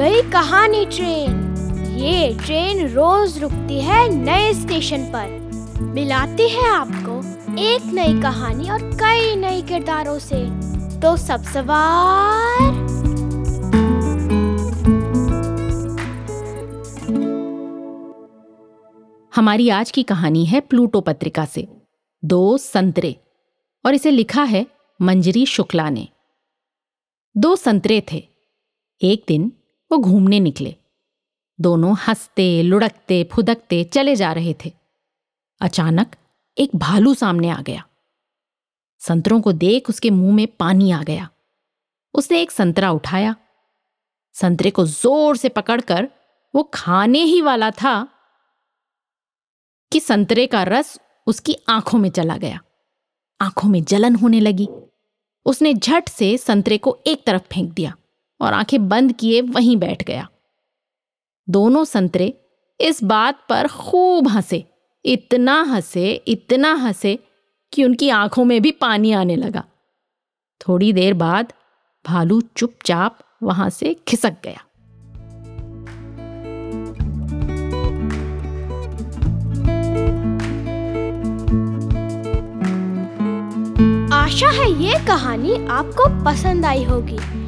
कहानी ट्रेन। ये ट्रेन रोज रुकती है नए स्टेशन पर। मिलाती है आपको एक नई कहानी और कई नए किरदारों से। तो सब सवार। हमारी आज की कहानी है प्लूटो पत्रिका से। दो संतरे। और इसे लिखा है मंजरी शुक्ला ने। दो संतरे थे। एक दिन वो घूमने निकले। दोनों हँसते, लुढ़कते, फुदकते चले जा रहे थे। अचानक एक भालू सामने आ गया। संतरों को देख उसके मुँह में पानी आ गया। उसने एक संतरा उठाया। संतरे को ज़ोर से पकड़कर वो खाने ही वाला था कि संतरे का रस उसकी आँखों में चला गया। आँखों में जलन होने लगी। उसने झट से संतरे को एक तरफ़ फेंक दिया। और आँखें बंद किए वहीं बैठ गया। दोनों संतरे इस बात पर खूब हंसे, इतना हंसे इतना हंसे कि उनकी आँखों में भी पानी आने लगा। थोड़ी देर बाद भालू चुपचाप वहाँ से खिसक गया। आशा है ये कहानी आपको पसंद आई होगी।